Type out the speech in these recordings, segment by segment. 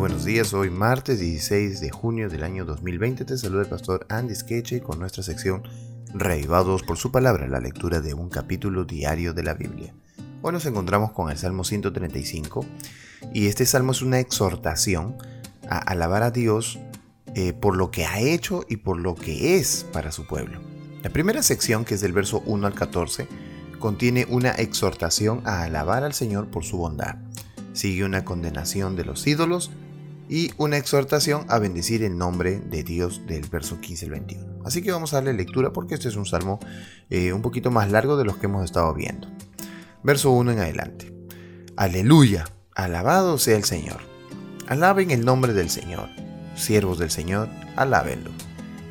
buenos días, hoy martes 16 de junio del año 2020 te saluda el pastor Andy Skeche con nuestra sección Reivados por su palabra, la lectura de un capítulo diario de la Biblia. Hoy nos encontramos con el Salmo 135 y este salmo es una exhortación a alabar a Dios eh, por lo que ha hecho y por lo que es para su pueblo. La primera sección, que es del verso 1 al 14, contiene una exhortación a alabar al Señor por su bondad. Sigue una condenación de los ídolos y una exhortación a bendecir el nombre de Dios del verso 15 al 21. Así que vamos a darle lectura porque este es un salmo eh, un poquito más largo de los que hemos estado viendo. Verso 1 en adelante. Aleluya, alabado sea el Señor. Alaben el nombre del Señor. Siervos del Señor, alábenlo.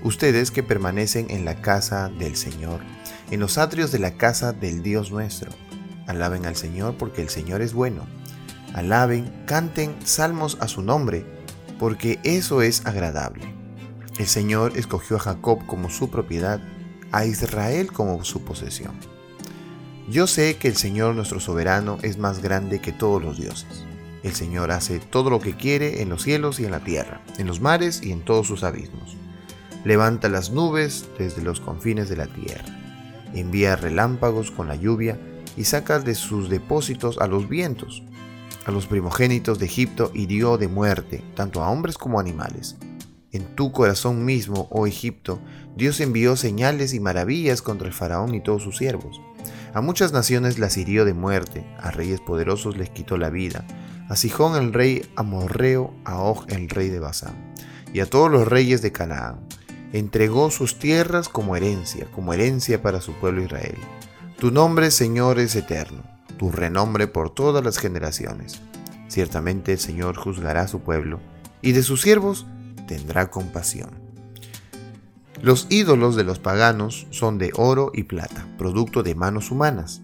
Ustedes que permanecen en la casa del Señor, en los atrios de la casa del Dios nuestro. Alaben al Señor porque el Señor es bueno alaben, canten salmos a su nombre, porque eso es agradable. El Señor escogió a Jacob como su propiedad, a Israel como su posesión. Yo sé que el Señor nuestro soberano es más grande que todos los dioses. El Señor hace todo lo que quiere en los cielos y en la tierra, en los mares y en todos sus abismos. Levanta las nubes desde los confines de la tierra. Envía relámpagos con la lluvia y saca de sus depósitos a los vientos a los primogénitos de Egipto hirió de muerte, tanto a hombres como a animales. En tu corazón mismo, oh Egipto, Dios envió señales y maravillas contra el faraón y todos sus siervos. A muchas naciones las hirió de muerte, a reyes poderosos les quitó la vida, a Sijón el rey amorreo, a Og el rey de Basán, y a todos los reyes de Canaán. Entregó sus tierras como herencia, como herencia para su pueblo Israel. Tu nombre, Señor, es eterno tu renombre por todas las generaciones. Ciertamente el Señor juzgará a su pueblo, y de sus siervos tendrá compasión. Los ídolos de los paganos son de oro y plata, producto de manos humanas.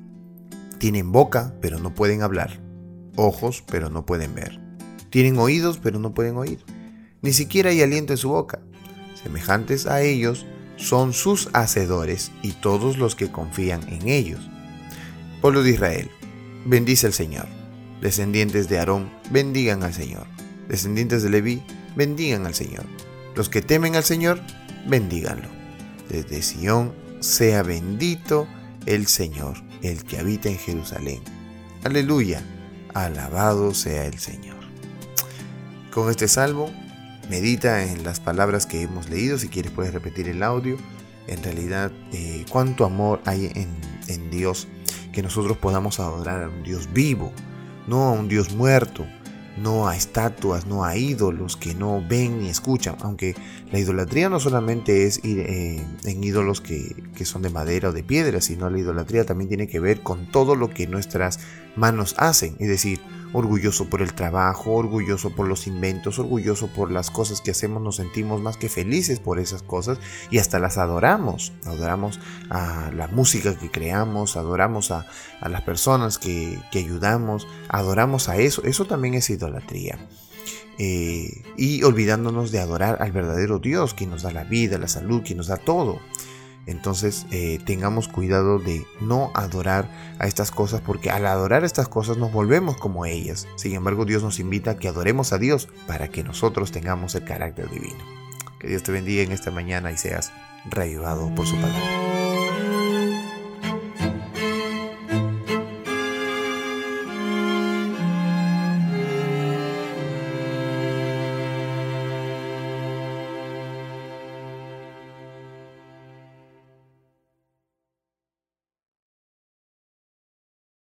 Tienen boca, pero no pueden hablar, ojos, pero no pueden ver. Tienen oídos, pero no pueden oír. Ni siquiera hay aliento en su boca. Semejantes a ellos son sus hacedores y todos los que confían en ellos. Pueblo de Israel, bendice al Señor. Descendientes de Aarón, bendigan al Señor. Descendientes de Leví, bendigan al Señor. Los que temen al Señor, bendíganlo. Desde Sión sea bendito el Señor, el que habita en Jerusalén. Aleluya, alabado sea el Señor. Con este salmo, medita en las palabras que hemos leído, si quieres puedes repetir el audio. En realidad, eh, cuánto amor hay en, en Dios que nosotros podamos adorar a un Dios vivo, no a un Dios muerto, no a estatuas, no a ídolos que no ven ni escuchan, aunque la idolatría no solamente es ir eh, en ídolos que, que, son de madera o de piedra, sino la idolatría también tiene que ver con todo lo que nuestras manos hacen, es decir, orgulloso por el trabajo, orgulloso por los inventos, orgulloso por las cosas que hacemos, nos sentimos más que felices por esas cosas y hasta las adoramos. Adoramos a la música que creamos, adoramos a, las personas que, ayudamos, adoramos a eso. Eso también es idolatría. Eh, y olvidándonos de adorar al verdadero Dios, quien nos da la vida, la salud, quien nos da todo. Entonces eh, tengamos cuidado de no adorar a estas cosas porque al adorar estas cosas nos volvemos como ellas. Sin embargo, Dios nos invita a que adoremos a Dios para que nosotros tengamos el carácter divino. Que Dios te bendiga en esta mañana y seas reavivado por su palabra.